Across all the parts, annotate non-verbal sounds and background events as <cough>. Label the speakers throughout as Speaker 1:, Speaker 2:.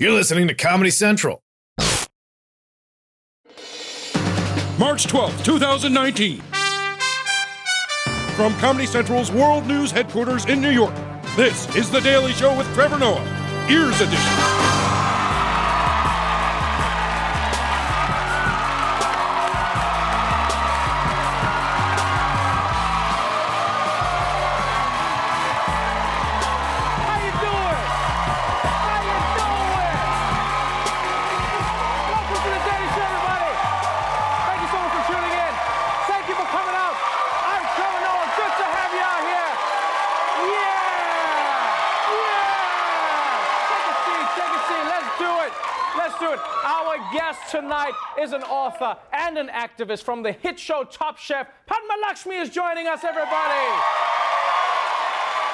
Speaker 1: You're listening to Comedy Central.
Speaker 2: March 12th, 2019. From Comedy Central's World News headquarters in New York, this is The Daily Show with Trevor Noah, Ears Edition.
Speaker 3: Activist from the hit show Top Chef. Padma Lakshmi is joining us, everybody.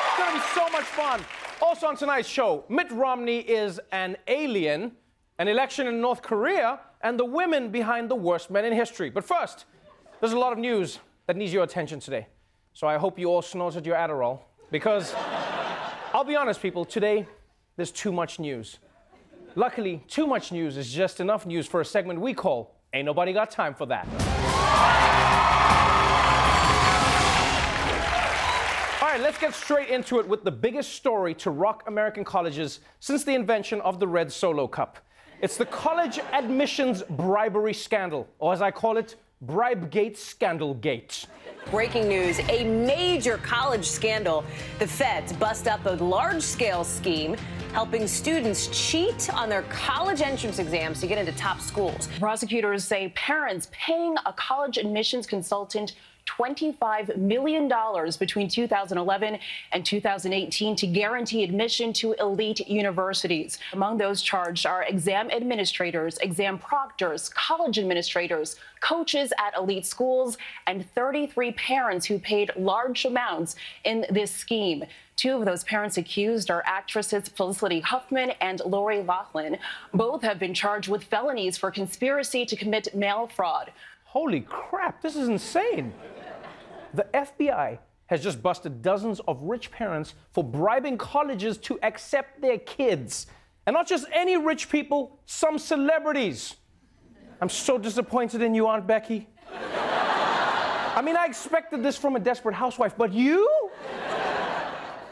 Speaker 3: It's gonna be so much fun. Also on tonight's show, Mitt Romney is an alien, an election in North Korea, and the women behind the worst men in history. But first, there's a lot of news that needs your attention today. So I hope you all snorted your Adderall, because I'll be honest, people, today there's too much news. Luckily, too much news is just enough news for a segment we call Ain't Nobody Got Time for That. All right, let's get straight into it with the biggest story to rock American colleges since the invention of the Red Solo Cup. It's the college admissions bribery scandal, or as I call it, Bribegate Scandalgate.
Speaker 4: Breaking news a major college scandal. The feds bust up a large scale scheme helping students cheat on their college entrance exams to get into top schools.
Speaker 5: Prosecutors say parents paying a college admissions consultant $25 million between 2011 and 2018 to guarantee admission to elite universities. Among those charged are exam administrators, exam proctors, college administrators, coaches at elite schools, and 33 parents who paid large amounts in this scheme. Two of those parents accused are actresses Felicity Huffman and Lori Loughlin. Both have been charged with felonies for conspiracy to commit mail fraud.
Speaker 3: Holy crap, this is insane. The FBI has just busted dozens of rich parents for bribing colleges to accept their kids. And not just any rich people, some celebrities. I'm so disappointed in you, Aunt Becky. I mean, I expected this from a desperate housewife, but you?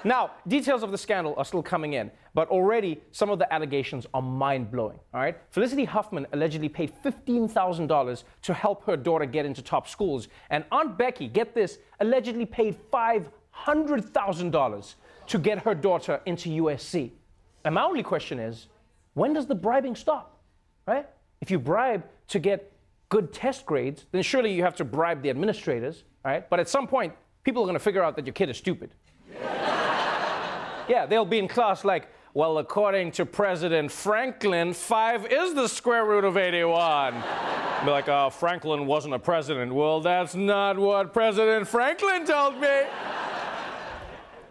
Speaker 3: Now, details of the scandal are still coming in, but already some of the allegations are mind blowing. All right? Felicity Huffman allegedly paid $15,000 to help her daughter get into top schools, and Aunt Becky, get this, allegedly paid $500,000 to get her daughter into USC. And my only question is when does the bribing stop? Right? If you bribe to get good test grades, then surely you have to bribe the administrators, right? But at some point, people are going to figure out that your kid is stupid. Yeah, they'll be in class like, well, according to President Franklin, five is the square root of 81. Be like, uh, Franklin wasn't a president. Well, that's not what President Franklin told me.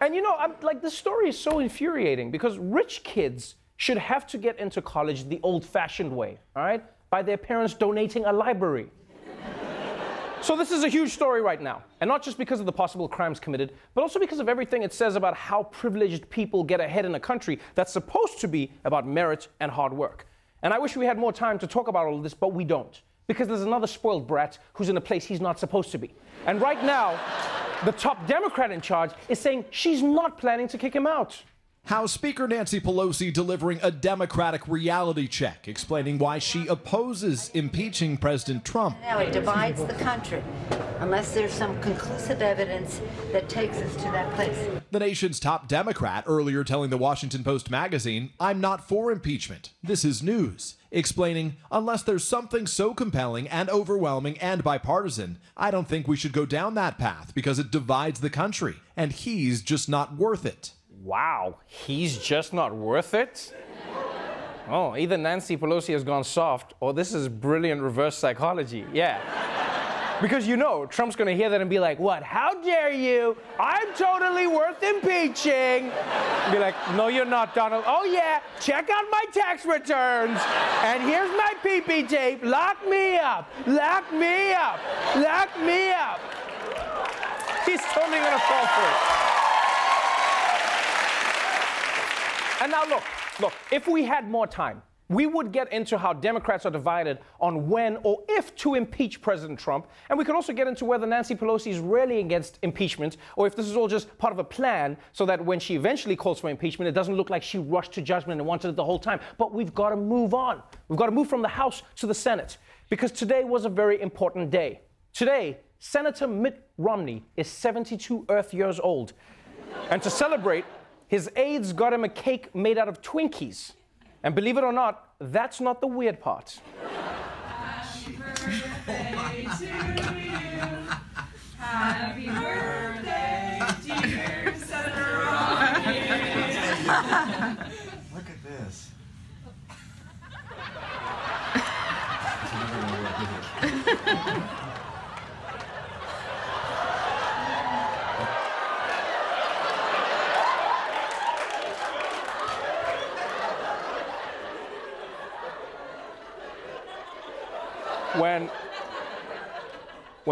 Speaker 3: And you know, I'm, like, this story is so infuriating because rich kids should have to get into college the old fashioned way, all right? By their parents donating a library. So this is a huge story right now, and not just because of the possible crimes committed, but also because of everything it says about how privileged people get ahead in a country that's supposed to be about merit and hard work. And I wish we had more time to talk about all of this, but we don't. Because there's another spoiled brat who's in a place he's not supposed to be. And right now, the top Democrat in charge is saying she's not planning to kick him out.
Speaker 6: House Speaker Nancy Pelosi delivering a Democratic reality check, explaining why she opposes impeaching President Trump.
Speaker 7: Now it divides the country unless there's some conclusive evidence that takes us to that place.
Speaker 6: The nation's top Democrat earlier telling the Washington Post magazine, I'm not for impeachment. This is news. Explaining, unless there's something so compelling and overwhelming and bipartisan, I don't think we should go down that path because it divides the country, and he's just not worth it.
Speaker 3: Wow, he's just not worth it? Oh, either Nancy Pelosi has gone soft, or this is brilliant reverse psychology. Yeah. Because you know, Trump's gonna hear that and be like, What? How dare you? I'm totally worth impeaching. Be like, No, you're not, Donald. Oh, yeah, check out my tax returns. And here's my PP tape. Lock me up. Lock me up. Lock me up. He's totally gonna fall for it. And now look, Look, if we had more time, we would get into how Democrats are divided on when or if to impeach President Trump. And we could also get into whether Nancy Pelosi is really against impeachment or if this is all just part of a plan so that when she eventually calls for impeachment, it doesn't look like she rushed to judgment and wanted it the whole time. But we've got to move on. We've got to move from the House to the Senate because today was a very important day. Today, Senator Mitt Romney is 72 Earth years old. And to celebrate, his aides got him a cake made out of Twinkies. And believe it or not, that's not the weird part.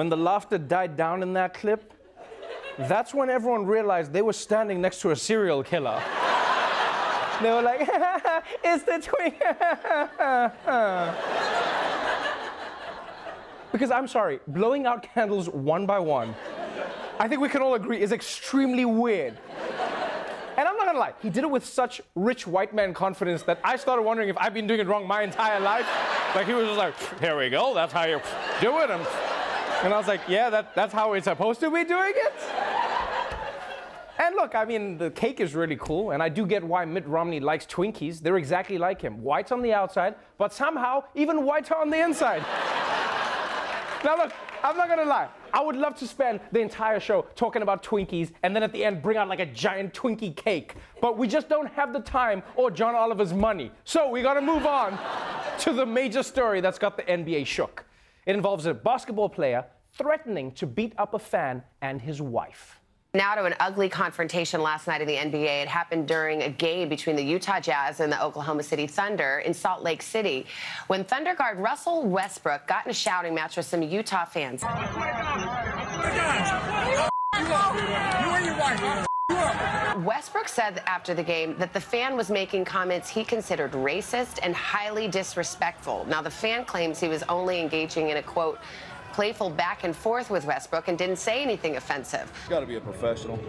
Speaker 3: When the laughter died down in that clip, that's when everyone realized they were standing next to a serial killer. they were like, <laughs> it's the twin. because I'm sorry, blowing out candles one by one, I think we can all agree is extremely weird. And I'm not gonna lie, he did it with such rich white man confidence that I started wondering if I've been doing it wrong my entire life. Like he was just like, here we go, that's how you do it. And, and I was like, yeah, that, that's how we're supposed to be doing it. And look, I mean, the cake is really cool, and I do get why Mitt Romney likes Twinkies. They're exactly like him. White's on the outside, but somehow even whiter on the inside. <laughs> now look, I'm not gonna lie. I would love to spend the entire show talking about Twinkies and then at the end bring out like a giant Twinkie cake. But we just don't have the time or John Oliver's money. So we gotta move on <laughs> to the major story that's got the NBA shook. It involves a basketball player threatening to beat up a fan and his wife.
Speaker 8: Now to an ugly confrontation last night in the NBA. It happened during a game between the Utah Jazz and the Oklahoma City Thunder in Salt Lake City when Thunder guard Russell Westbrook got in a shouting match with some Utah fans. Westbrook said after the game that the fan was making comments he considered racist and highly disrespectful. Now, the fan claims he was only engaging in a quote, playful back and forth with Westbrook and didn't say anything offensive.
Speaker 9: Got to be a professional.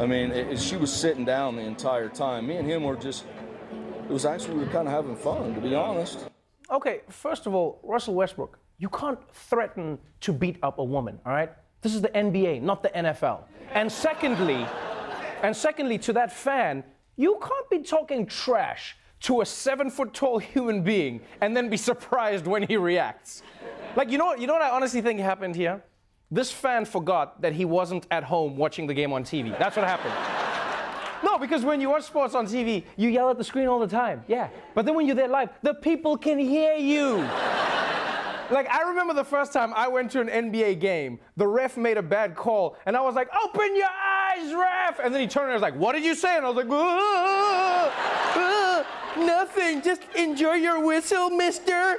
Speaker 9: I mean, it, it- she was sitting down the entire time. Me and him were just, it was actually, we were kind of having fun, to be honest.
Speaker 3: Okay, first of all, Russell Westbrook, you can't threaten to beat up a woman, all right? This is the NBA, not the NFL. And secondly, and secondly, to that fan, you can't be talking trash to a seven foot tall human being and then be surprised when he reacts. Like, you know, you know what I honestly think happened here? This fan forgot that he wasn't at home watching the game on TV. That's what happened. No, because when you watch sports on TV, you yell at the screen all the time. Yeah. But then when you're there live, the people can hear you. Like, I remember the first time I went to an NBA game, the ref made a bad call, and I was like, open your eyes, ref! And then he turned and I was like, what did you say? And I was like, "Ah, ah, nothing, just enjoy your whistle, mister.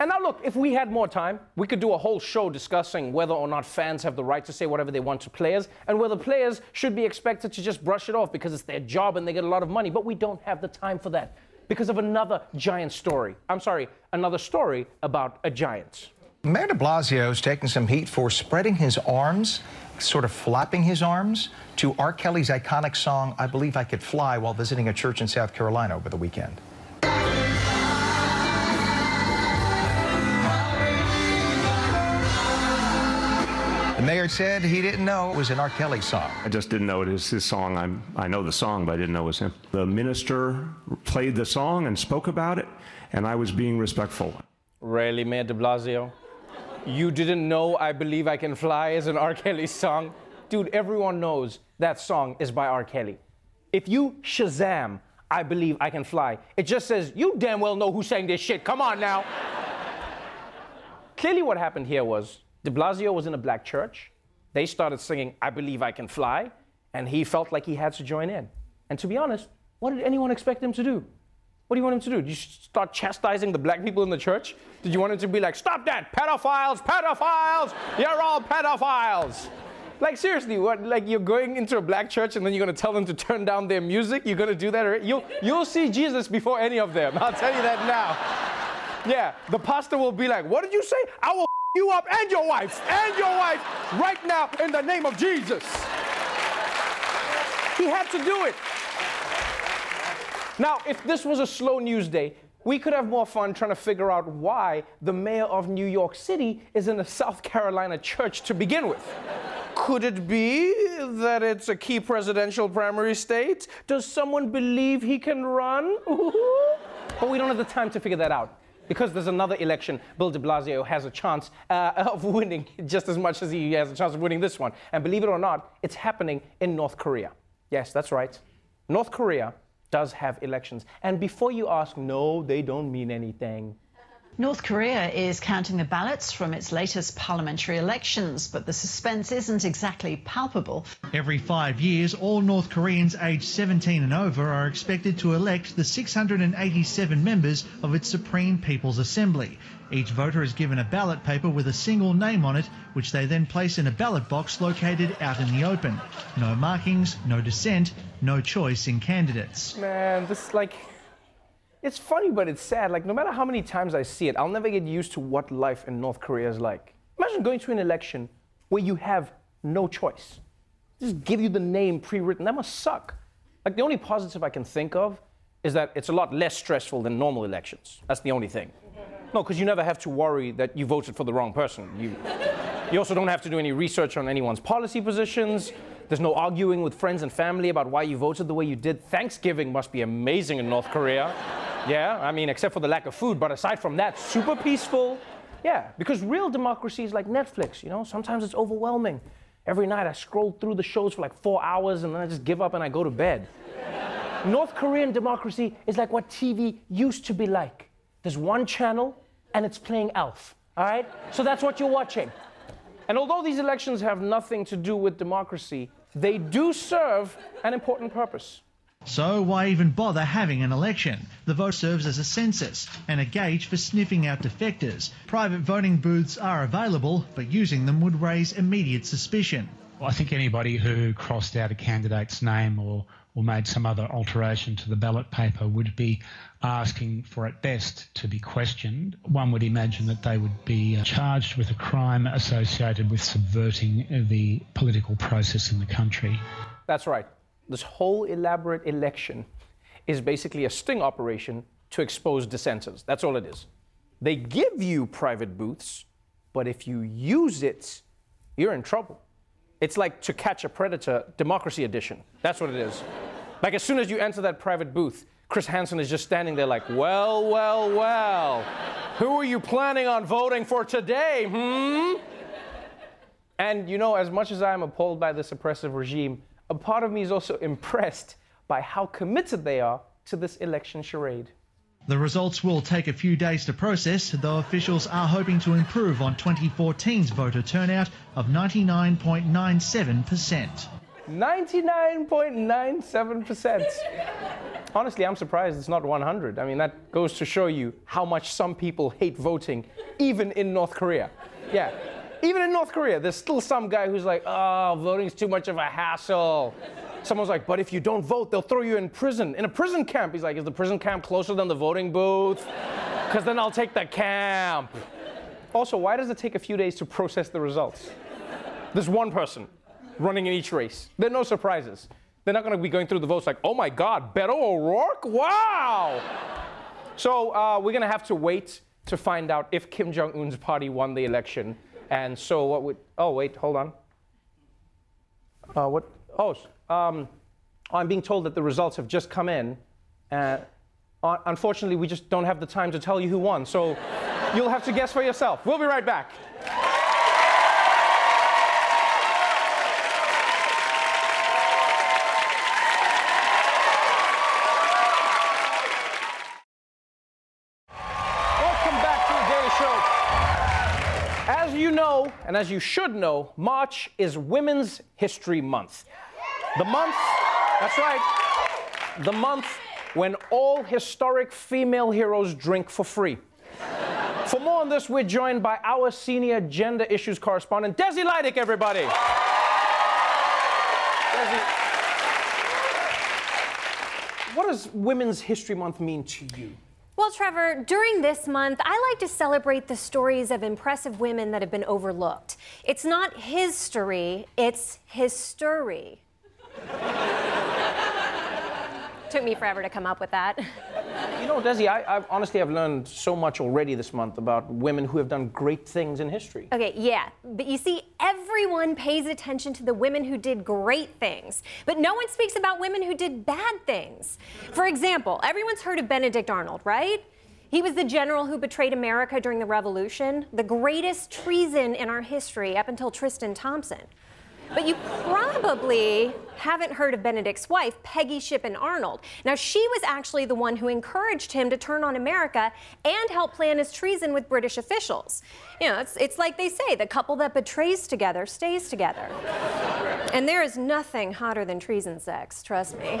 Speaker 3: And now, look, if we had more time, we could do a whole show discussing whether or not fans have the right to say whatever they want to players and whether players should be expected to just brush it off because it's their job and they get a lot of money. But we don't have the time for that because of another giant story. I'm sorry, another story about a giant.
Speaker 10: Mayor de Blasio is taking some heat for spreading his arms, sort of flapping his arms, to R. Kelly's iconic song, I Believe I Could Fly, while visiting a church in South Carolina over the weekend. Mayor said he didn't know it was an R. Kelly song.
Speaker 11: I just didn't know it was his song. I'm, I know the song, but I didn't know it was him. The minister played the song and spoke about it, and I was being respectful.
Speaker 3: Really, Mayor de Blasio? You didn't know I Believe I Can Fly is an R. Kelly song? Dude, everyone knows that song is by R. Kelly. If you Shazam, I Believe I Can Fly, it just says, you damn well know who sang this shit. Come on now. <laughs> Clearly, what happened here was de Blasio was in a black church. They started singing, I Believe I Can Fly, and he felt like he had to join in. And to be honest, what did anyone expect him to do? What do you want him to do? Did you start chastising the black people in the church? Did you want him to be like, stop that, pedophiles, pedophiles, you're all pedophiles? Like seriously, what? Like you're going into a black church and then you're gonna tell them to turn down their music? You're gonna do that? You'll you'll see Jesus before any of them. I'll tell you that now. Yeah, the pastor will be like, "What did you say? I will you up and your wife and your wife right now in the name of Jesus." He had to do it. Now, if this was a slow news day, we could have more fun trying to figure out why the mayor of New York City is in a South Carolina church to begin with. Could it be that it's a key presidential primary state? Does someone believe he can run? But we don't have the time to figure that out. Because there's another election, Bill de Blasio has a chance uh, <laughs> of winning just as much as he has a chance of winning this one. And believe it or not, it's happening in North Korea. Yes, that's right. North Korea does have elections. And before you ask, no, they don't mean anything.
Speaker 12: North Korea is counting the ballots from its latest parliamentary elections, but the suspense isn't exactly palpable.
Speaker 13: Every five years, all North Koreans aged 17 and over are expected to elect the 687 members of its Supreme People's Assembly. Each voter is given a ballot paper with a single name on it, which they then place in a ballot box located out in the open. No markings, no dissent, no choice in candidates.
Speaker 3: Man, this like it's funny, but it's sad. Like, no matter how many times I see it, I'll never get used to what life in North Korea is like. Imagine going to an election where you have no choice. Just give you the name pre written. That must suck. Like, the only positive I can think of is that it's a lot less stressful than normal elections. That's the only thing. No, because you never have to worry that you voted for the wrong person. You, you also don't have to do any research on anyone's policy positions. There's no arguing with friends and family about why you voted the way you did. Thanksgiving must be amazing in North Korea. Yeah, I mean, except for the lack of food, but aside from that, super peaceful. Yeah, because real democracy is like Netflix, you know? Sometimes it's overwhelming. Every night I scroll through the shows for like four hours and then I just give up and I go to bed. <laughs> North Korean democracy is like what TV used to be like. There's one channel and it's playing Alf, all right? So that's what you're watching. And although these elections have nothing to do with democracy, they do serve an important purpose.
Speaker 13: So why even bother having an election? The vote serves as a census and a gauge for sniffing out defectors. Private voting booths are available, but using them would raise immediate suspicion.
Speaker 14: Well, I think anybody who crossed out a candidate's name or, or made some other alteration to the ballot paper would be asking for at best to be questioned. One would imagine that they would be uh, charged with a crime associated with subverting the political process in the country.
Speaker 3: That's right. This whole elaborate election is basically a sting operation to expose dissenters. That's all it is. They give you private booths, but if you use it, you're in trouble. It's like to catch a predator, democracy edition. That's what it is. Like as soon as you enter that private booth, Chris Hansen is just standing there like, well, well, well. Who are you planning on voting for today, hmm? And you know, as much as I am appalled by this oppressive regime, a part of me is also impressed by how committed they are to this election charade.
Speaker 13: The results will take a few days to process, though officials are hoping to improve on 2014's voter turnout of 99.97%.
Speaker 3: 99.97%. Honestly, I'm surprised it's not 100. I mean, that goes to show you how much some people hate voting, even in North Korea. Yeah. Even in North Korea, there's still some guy who's like, oh, voting's too much of a hassle. Someone's like, but if you don't vote, they'll throw you in prison. In a prison camp. He's like, is the prison camp closer than the voting booth? Because then I'll take the camp. Also, why does it take a few days to process the results? There's one person running in each race. There are no surprises. They're not going to be going through the votes like, oh my God, Beto O'Rourke? Wow! So uh, we're going to have to wait to find out if Kim Jong un's party won the election. And so what would, oh, wait, hold on. Uh, what, oh, um, I'm being told that the results have just come in. Uh, unfortunately, we just don't have the time to tell you who won. So <laughs> you'll have to guess for yourself. We'll be right back. And as you should know, March is Women's History Month. The month, that's right, the month when all historic female heroes drink for free. For more on this, we're joined by our senior gender issues correspondent, Desi Lydic, everybody. What does Women's History Month mean to you?
Speaker 15: Well, Trevor, during this month, I like to celebrate the stories of impressive women that have been overlooked. It's not his story, it's his story. <laughs> Took me forever to come up with that.
Speaker 3: You know, Desi, I, I honestly have learned so much already this month about women who have done great things in history.
Speaker 15: Okay, yeah, but you see, everyone pays attention to the women who did great things, but no one speaks about women who did bad things. For example, everyone's heard of Benedict Arnold, right? He was the general who betrayed America during the Revolution, the greatest treason in our history up until Tristan Thompson. But you probably haven't heard of Benedict's wife, Peggy Shippen Arnold. Now, she was actually the one who encouraged him to turn on America and help plan his treason with British officials. You know, it's, it's like they say the couple that betrays together stays together. And there is nothing hotter than treason sex, trust me. <laughs>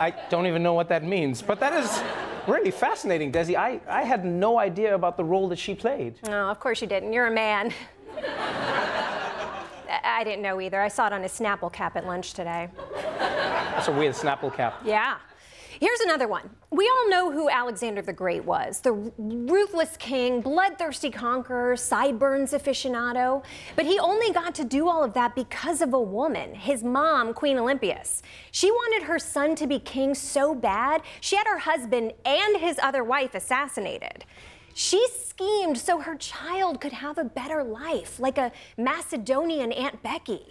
Speaker 3: I don't even know what that means, but that is really fascinating, Desi. I, I had no idea about the role that she played.
Speaker 15: No, of course you didn't. You're a man. I didn't know either. I saw it on a Snapple cap at lunch today.
Speaker 3: That's a weird Snapple cap.
Speaker 15: Yeah. Here's another one. We all know who Alexander the Great was the ruthless king, bloodthirsty conqueror, sideburns aficionado. But he only got to do all of that because of a woman, his mom, Queen Olympias. She wanted her son to be king so bad, she had her husband and his other wife assassinated. She schemed so her child could have a better life, like a Macedonian Aunt Becky.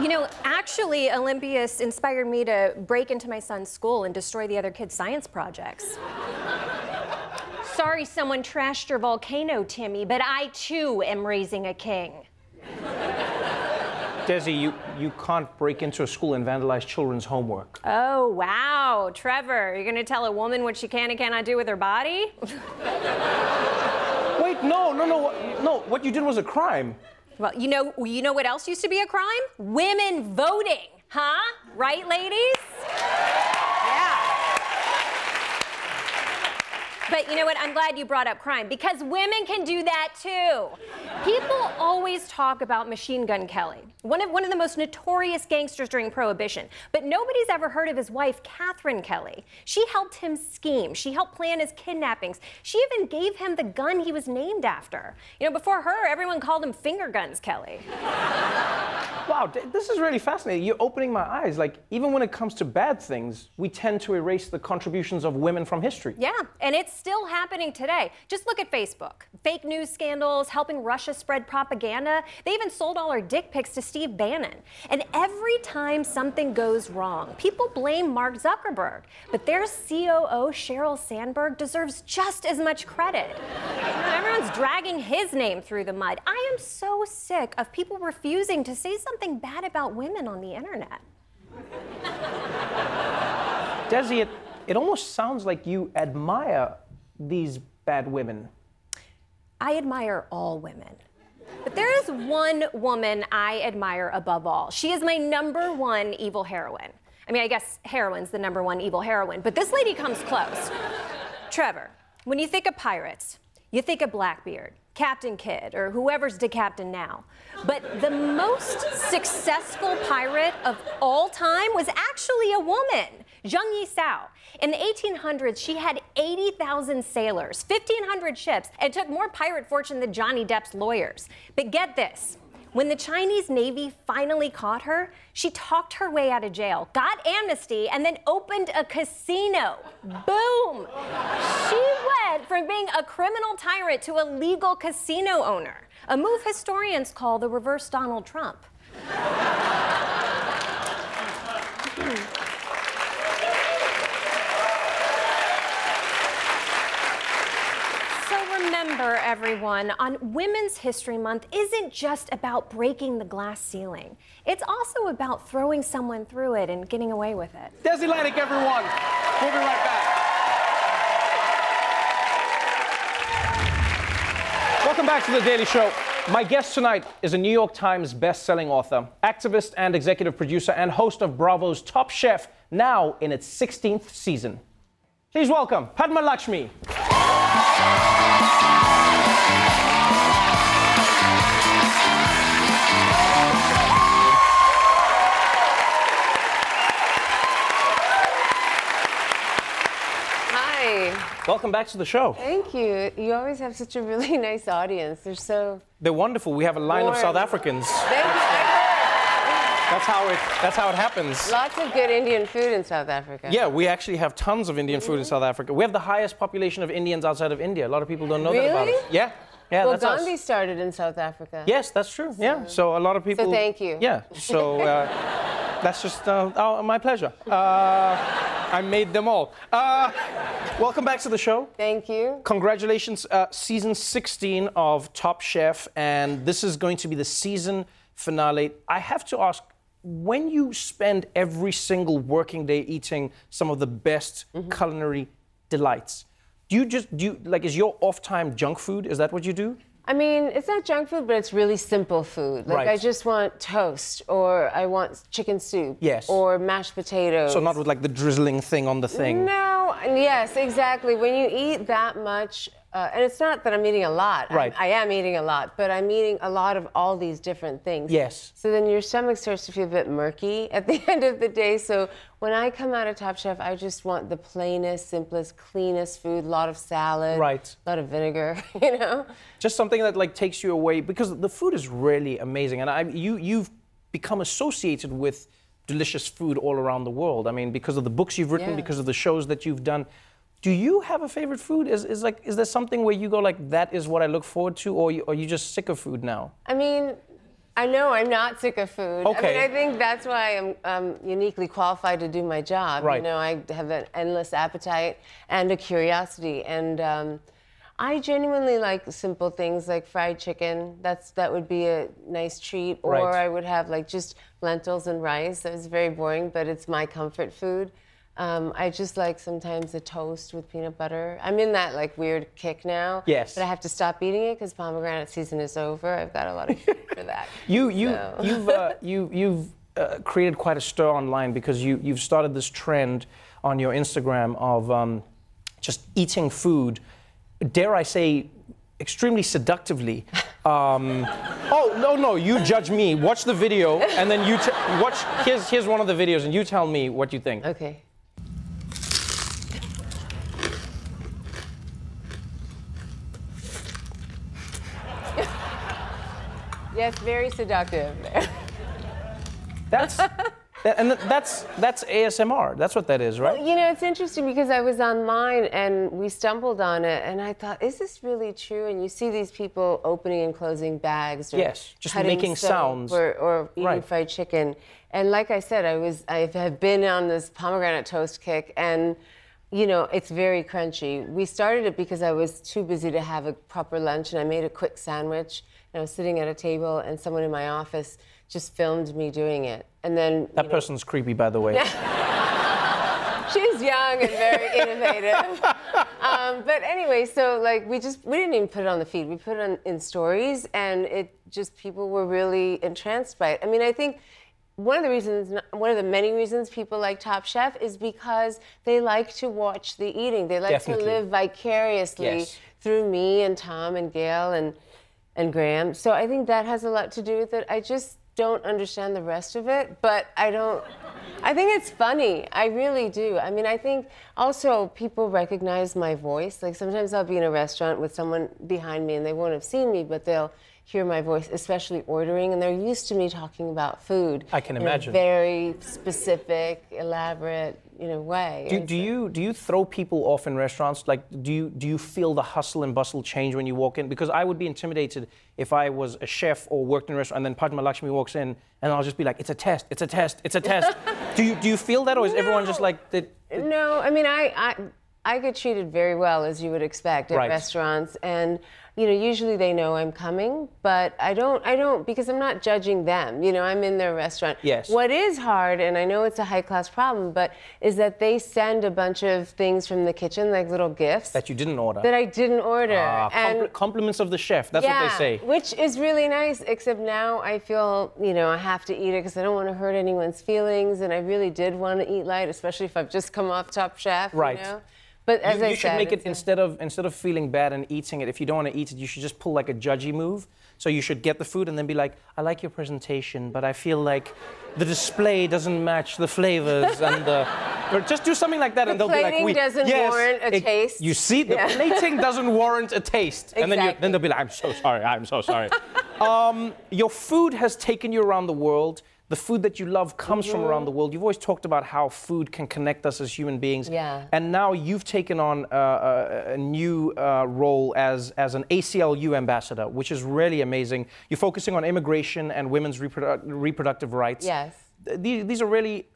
Speaker 15: You know, actually, Olympias inspired me to break into my son's school and destroy the other kids' science projects. Sorry someone trashed your volcano, Timmy, but I too am raising a king.
Speaker 3: Desi, you, you can't break into a school and vandalize children's homework.
Speaker 15: Oh, wow. Trevor, you're gonna tell a woman what she can and cannot do with her body? <laughs>
Speaker 3: Wait, no, no, no, no. What you did was a crime.
Speaker 15: Well, you know, you know what else used to be a crime? Women voting, huh? Right, ladies? Yeah. But you know what? I'm glad you brought up crime because women can do that too. People always talk about Machine Gun Kelly, one of, one of the most notorious gangsters during Prohibition, but nobody's ever heard of his wife, Kathryn Kelly. She helped him scheme, she helped plan his kidnappings, she even gave him the gun he was named after. You know, before her, everyone called him Finger Guns Kelly.
Speaker 3: Wow, this is really fascinating. You're opening my eyes. Like, even when it comes to bad things, we tend to erase the contributions of women from history.
Speaker 15: Yeah, and it's still happening today. Just look at Facebook. Fake news scandals, helping Russia spread propaganda. They even sold all our dick pics to Steve Bannon. And every time something goes wrong, people blame Mark Zuckerberg. But their COO, Sheryl Sandberg, deserves just as much credit. <laughs> Everyone's dragging his name through the mud. I am so sick of people refusing to say something bad about women on the internet.
Speaker 3: Desi, it, it almost sounds like you admire these bad women.
Speaker 15: I admire all women. But there is one woman I admire above all. She is my number one evil heroine. I mean, I guess heroine's the number one evil heroine, but this lady comes close. Trevor, when you think of pirates, you think of Blackbeard, Captain Kidd, or whoever's the captain now. But the most successful pirate of all time was actually a woman, Zheng Yi Sao. In the 1800s, she had 80,000 sailors, 1,500 ships, and took more pirate fortune than Johnny Depp's lawyers. But get this. When the Chinese Navy finally caught her, she talked her way out of jail, got amnesty, and then opened a casino. Boom! She went from being a criminal tyrant to a legal casino owner, a move historians call the reverse Donald Trump. <laughs> So remember, everyone, on Women's History Month isn't just about breaking the glass ceiling. It's also about throwing someone through it and getting away with it.
Speaker 3: Desi Lydic, everyone. We'll be right back. Welcome back to The Daily Show. My guest tonight is a New York Times best-selling author, activist and executive producer, and host of Bravo's Top Chef, now in its 16th season. Please welcome Padma Lakshmi. Welcome back to the show.
Speaker 16: Thank you. You always have such a really <laughs> nice audience. They're so.
Speaker 3: They're wonderful. We have a line of South Africans.
Speaker 16: Thank you.
Speaker 3: That's how it. That's how it happens.
Speaker 16: Lots of good Indian food in South Africa.
Speaker 3: Yeah, we actually have tons of Indian food in mm-hmm. South Africa. We have the highest population of Indians outside of India. A lot of people don't know that about us.
Speaker 16: Really?
Speaker 3: Yeah, yeah,
Speaker 16: well,
Speaker 3: that's us.
Speaker 16: Gandhi started in South Africa.
Speaker 3: Yes, that's true. Yeah, so a lot of people.
Speaker 16: So thank you.
Speaker 3: Yeah, so uh, <laughs> that's just uh, oh, my pleasure. Uh, I made them all. Uh, welcome back to the show.
Speaker 16: Thank you.
Speaker 3: Congratulations, uh, season 16 of Top Chef, and this is going to be the season finale. I have to ask. When you spend every single working day eating some of the best
Speaker 16: Mm-hmm.
Speaker 3: culinary delights, do you just do you, like is your off time junk food? Is that what you do?
Speaker 16: I mean, it's not junk food, but it's really simple food. Like
Speaker 3: Right.
Speaker 16: I just want toast, or I want chicken soup,
Speaker 3: Yes.
Speaker 16: or mashed potatoes.
Speaker 3: So not with like the drizzling thing on the thing.
Speaker 16: No, yes, exactly. When you eat that much, uh, and it's not that I'm eating a lot. I'm-
Speaker 3: Right.
Speaker 16: I am eating a lot, but I'm eating a lot of all these different things.
Speaker 3: Yes.
Speaker 16: So then your stomach starts to feel a bit murky at <laughs> the end of the day. So when I come out of Top Chef, I just want the plainest, simplest, cleanest food. A lot of salad.
Speaker 3: Right.
Speaker 16: A lot of vinegar. <laughs> You know.
Speaker 3: Just something that like takes you away because the food is really amazing, and I you you've become associated with delicious food all around the world. I mean, because of the books you've written,
Speaker 16: Yeah.
Speaker 3: because of the shows that you've done. Do you have a favorite food? Is, is like is there something where you go like that is what I look forward to, or you, are you just sick of food now?
Speaker 16: I mean, I know I'm not sick of food. I mean, I think that's why I'm um, uniquely qualified to do my job.
Speaker 3: Right.
Speaker 16: You know, I have an endless appetite and a curiosity, and um, I genuinely like simple things like fried chicken. That's that would be a nice treat. Or
Speaker 3: Right.
Speaker 16: I would have like just lentils and rice. That was very boring, but it's my comfort food. Um, I just like sometimes a toast with peanut butter. I'm in that like weird kick now.
Speaker 3: Yes.
Speaker 16: But I have to stop eating it because pomegranate season is over. I've got a lot of for that. <laughs>
Speaker 3: You you
Speaker 16: So. <laughs>
Speaker 3: you've uh, you you've uh, created quite a stir online because you you've started this trend on your Instagram of um, just eating food. Dare I say, extremely seductively. <laughs> Um, oh no no! You judge me. Watch the video and then you t- watch. Here's here's one of the videos and you tell me what you think.
Speaker 16: Okay. Yes, very seductive.
Speaker 3: That's and that's that's ASMR. That's what that is, right?
Speaker 16: You know, it's interesting because I was online and we stumbled on it, and I thought, is this really true? And you see these people opening and closing bags, or
Speaker 3: Yes, just making sounds.
Speaker 16: or, or eating
Speaker 3: Right.
Speaker 16: fried chicken. And like I said, I was I have been on this pomegranate toast kick, and you know, it's very crunchy. We started it because I was too busy to have a proper lunch, and I made a quick sandwich. And I was sitting at a table, and someone in my office just filmed me doing it, and then
Speaker 3: That person's creepy, by the way. <laughs>
Speaker 16: She's young and very innovative. <laughs> um, but anyway, so like we just we didn't even put it on the feed. We put it on, in stories, and it just people were really entranced by it. I mean, I think one of the reasons, one of the many reasons people like Top Chef is because they like to watch the eating. They like
Speaker 3: Definitely.
Speaker 16: to live vicariously
Speaker 3: Yes.
Speaker 16: through me and Tom and Gail and and Graham. So I think that has a lot to do with it. I just don't understand the rest of it, but I don't. I think it's funny. I really do. I mean, I think also people recognize my voice. Like sometimes I'll be in a restaurant with someone behind me and they won't have seen me, but they'll hear my voice, especially ordering, and they're used to me talking about food.
Speaker 3: I can
Speaker 16: in
Speaker 3: imagine.
Speaker 16: A very specific, elaborate, you know, way.
Speaker 3: Do, do you do you throw people off in restaurants? Like, do you do you feel the hustle and bustle change when you walk in? Because I would be intimidated if I was a chef or worked in a restaurant, and then Padma Lakshmi walks in, and I'll just be like, "It's a test, it's a test, it's a test." <laughs> do you do you feel that, or is everyone just like that?
Speaker 16: No, I mean, I, I, I get treated very well, as you would expect, at
Speaker 3: Right.
Speaker 16: restaurants, and you know, usually they know I'm coming, but I don't, I don't, because I'm not judging them. You know, I'm in their restaurant.
Speaker 3: Yes.
Speaker 16: What is hard, and I know it's a high class problem, but is that they send a bunch of things from the kitchen, like little gifts,
Speaker 3: That you didn't order.
Speaker 16: that I didn't order,
Speaker 3: Ah,
Speaker 16: and
Speaker 3: compl- compliments of the chef. That's
Speaker 16: yeah,
Speaker 3: what they say.
Speaker 16: Which is really nice, except now I feel, you know, I have to eat it because I don't want to hurt anyone's feelings. And I really did want to eat light, especially if I've just come off Top Chef.
Speaker 3: Right.
Speaker 16: You know? But as
Speaker 3: you,
Speaker 16: I
Speaker 3: you should
Speaker 16: said,
Speaker 3: make it
Speaker 16: a-
Speaker 3: instead of instead of feeling bad and eating it. If you don't want to eat it, you should just pull like a judgy move. So you should get the food and then be like, "I like your presentation, but I feel like the display doesn't match the flavors and the <laughs> Or just do something like that, and they'll be like,
Speaker 16: plating
Speaker 3: "We
Speaker 16: doesn't
Speaker 3: yes,
Speaker 16: warrant a
Speaker 3: it-
Speaker 16: taste."
Speaker 3: You see, the
Speaker 16: Yeah.
Speaker 3: plating doesn't warrant a taste, exactly. and then you, then they'll be like, "I'm so sorry, I'm so sorry." um, your food has taken you around the world. The food that you love comes from
Speaker 16: Mhm.
Speaker 3: around the world. You've always talked about how food can connect us as human beings.
Speaker 16: Yeah.
Speaker 3: And now you've taken on uh, a, a new uh, role as, as an ACLU ambassador, which is really amazing. You're focusing on immigration and women's reprodu- reproductive rights.
Speaker 16: Yes.
Speaker 3: Th- These, these are really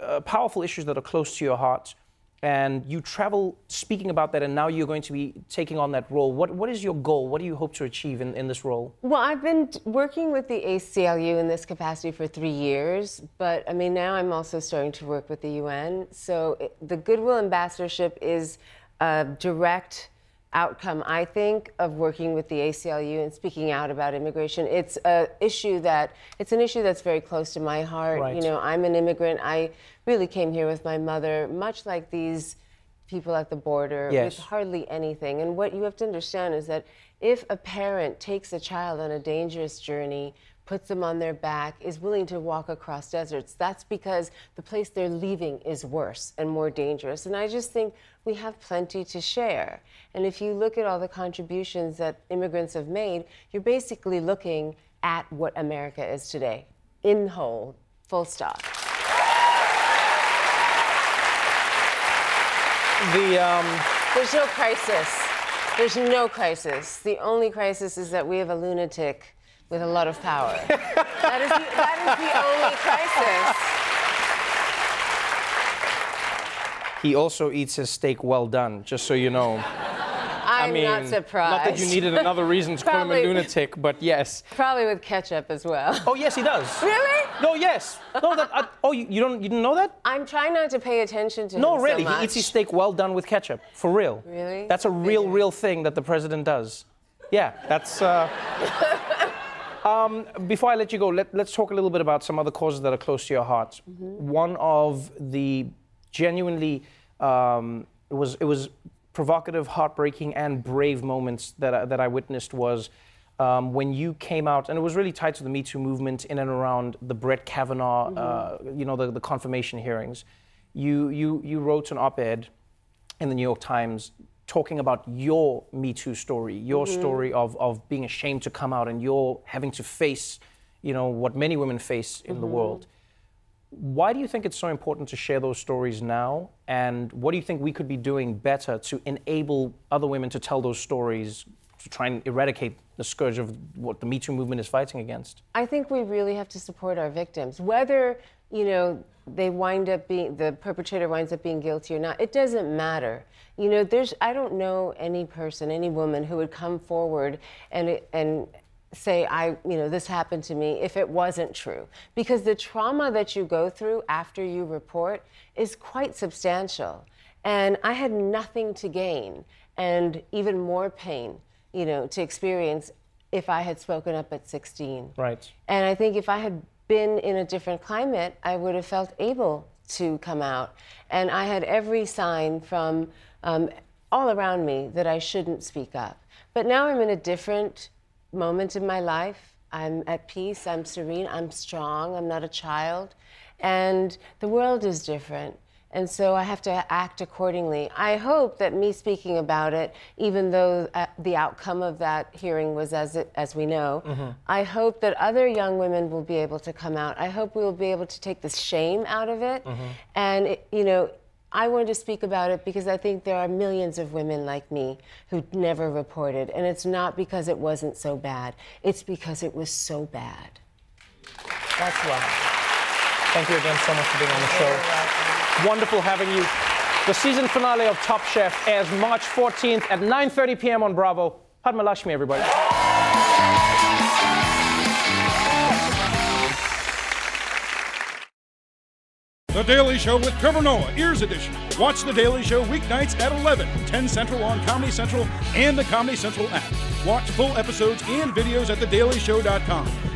Speaker 3: uh, powerful issues that are close to your heart. And you travel speaking about that, and now you're going to be taking on that role. What, what is your goal? What do you hope to achieve in, in this role?
Speaker 16: Well, I've been working with the ACLU in this capacity for three years, but I mean, now I'm also starting to work with the UN. So it, the Goodwill Ambassadorship is a direct outcome, I think, of working with the ACLU and speaking out about immigration. It's a issue that it's an issue that's very close to my heart.
Speaker 3: Right.
Speaker 16: You know, I'm an immigrant. I really came here with my mother, much like these people at the border
Speaker 3: Yes.
Speaker 16: with hardly anything. And what you have to understand is that if a parent takes a child on a dangerous journey, puts them on their back, is willing to walk across deserts, that's because the place they're leaving is worse and more dangerous. And I just think we have plenty to share. And if you look at all the contributions that immigrants have made, you're basically looking at what America is today, in whole, full stop.
Speaker 3: The, um,
Speaker 16: There's no crisis. There's no crisis. The only crisis is that we have a lunatic with a lot of power. <laughs> that, is the, that is the only crisis.
Speaker 3: He also eats his steak well done, just so you know.
Speaker 16: I'm
Speaker 3: I mean,
Speaker 16: not surprised.
Speaker 3: Not that you needed another reason to call him a lunatic, but yes.
Speaker 16: Probably with ketchup as well.
Speaker 3: Oh yes, he does.
Speaker 16: Really?
Speaker 3: No, yes. No, that. I, oh, you, you don't. You didn't know that?
Speaker 16: I'm trying not to pay attention to
Speaker 3: No,
Speaker 16: him
Speaker 3: really.
Speaker 16: so much.
Speaker 3: he eats his steak well done with ketchup, for real.
Speaker 16: Really?
Speaker 3: That's a real, real thing that the president does. Yeah, that's. Uh... <laughs> um, before I let you go, let, let's talk a little bit about some other causes that are close to your heart. One of the genuinely, um, it was it was provocative, heartbreaking, and brave moments that I, that I witnessed was. Um, when you came out, and it was really tied to the Me Too movement in and around the Brett Kavanaugh, uh, you know, the, the confirmation hearings, you, you, you wrote an op ed in the New York Times talking about your Me Too story, your
Speaker 16: Mhm.
Speaker 3: story of, of being ashamed to come out and you're having to face, you know, what many women face in the
Speaker 16: Mhm.
Speaker 3: world. Why do you think it's so important to share those stories now? And what do you think we could be doing better to enable other women to tell those stories to try and eradicate the scourge of what the Me Too movement is fighting against?
Speaker 16: I think we really have to support our victims, whether you know they wind up being the perpetrator winds up being guilty or not. It doesn't matter. You know, there's I don't know any person, any woman who would come forward and and say I, you know, this happened to me if it wasn't true, because the trauma that you go through after you report is quite substantial, and I had nothing to gain and even more pain, you know, to experience if I had spoken up at 16.
Speaker 3: Right.
Speaker 16: And I think if I had been in a different climate, I would have felt able to come out. And I had every sign from um, all around me that I shouldn't speak up. But now I'm in a different moment in my life. I'm at peace, I'm serene, I'm strong, I'm not a child. And the world is different. And so I have to act accordingly. I hope that me speaking about it, even though uh, the outcome of that hearing was as, it, as we know,
Speaker 3: Mm-hmm.
Speaker 16: I hope that other young women will be able to come out. I hope we will be able to take the shame out of it. And, it, you know, I wanted to speak about it because I think there are millions of women like me who never reported. And it's not because it wasn't so bad, it's because it was so bad. That's why.
Speaker 3: Thank you again so much for being on the show. Wonderful having you. The season finale of Top Chef airs March 14th at 9:30 p.m. on Bravo. Padma Lakshmi, everybody.
Speaker 2: The Daily Show with Trevor Noah, Ears Edition. Watch The Daily Show weeknights at 11, 10 Central on Comedy Central and the Comedy Central app. Watch full episodes and videos at thedailyshow.com.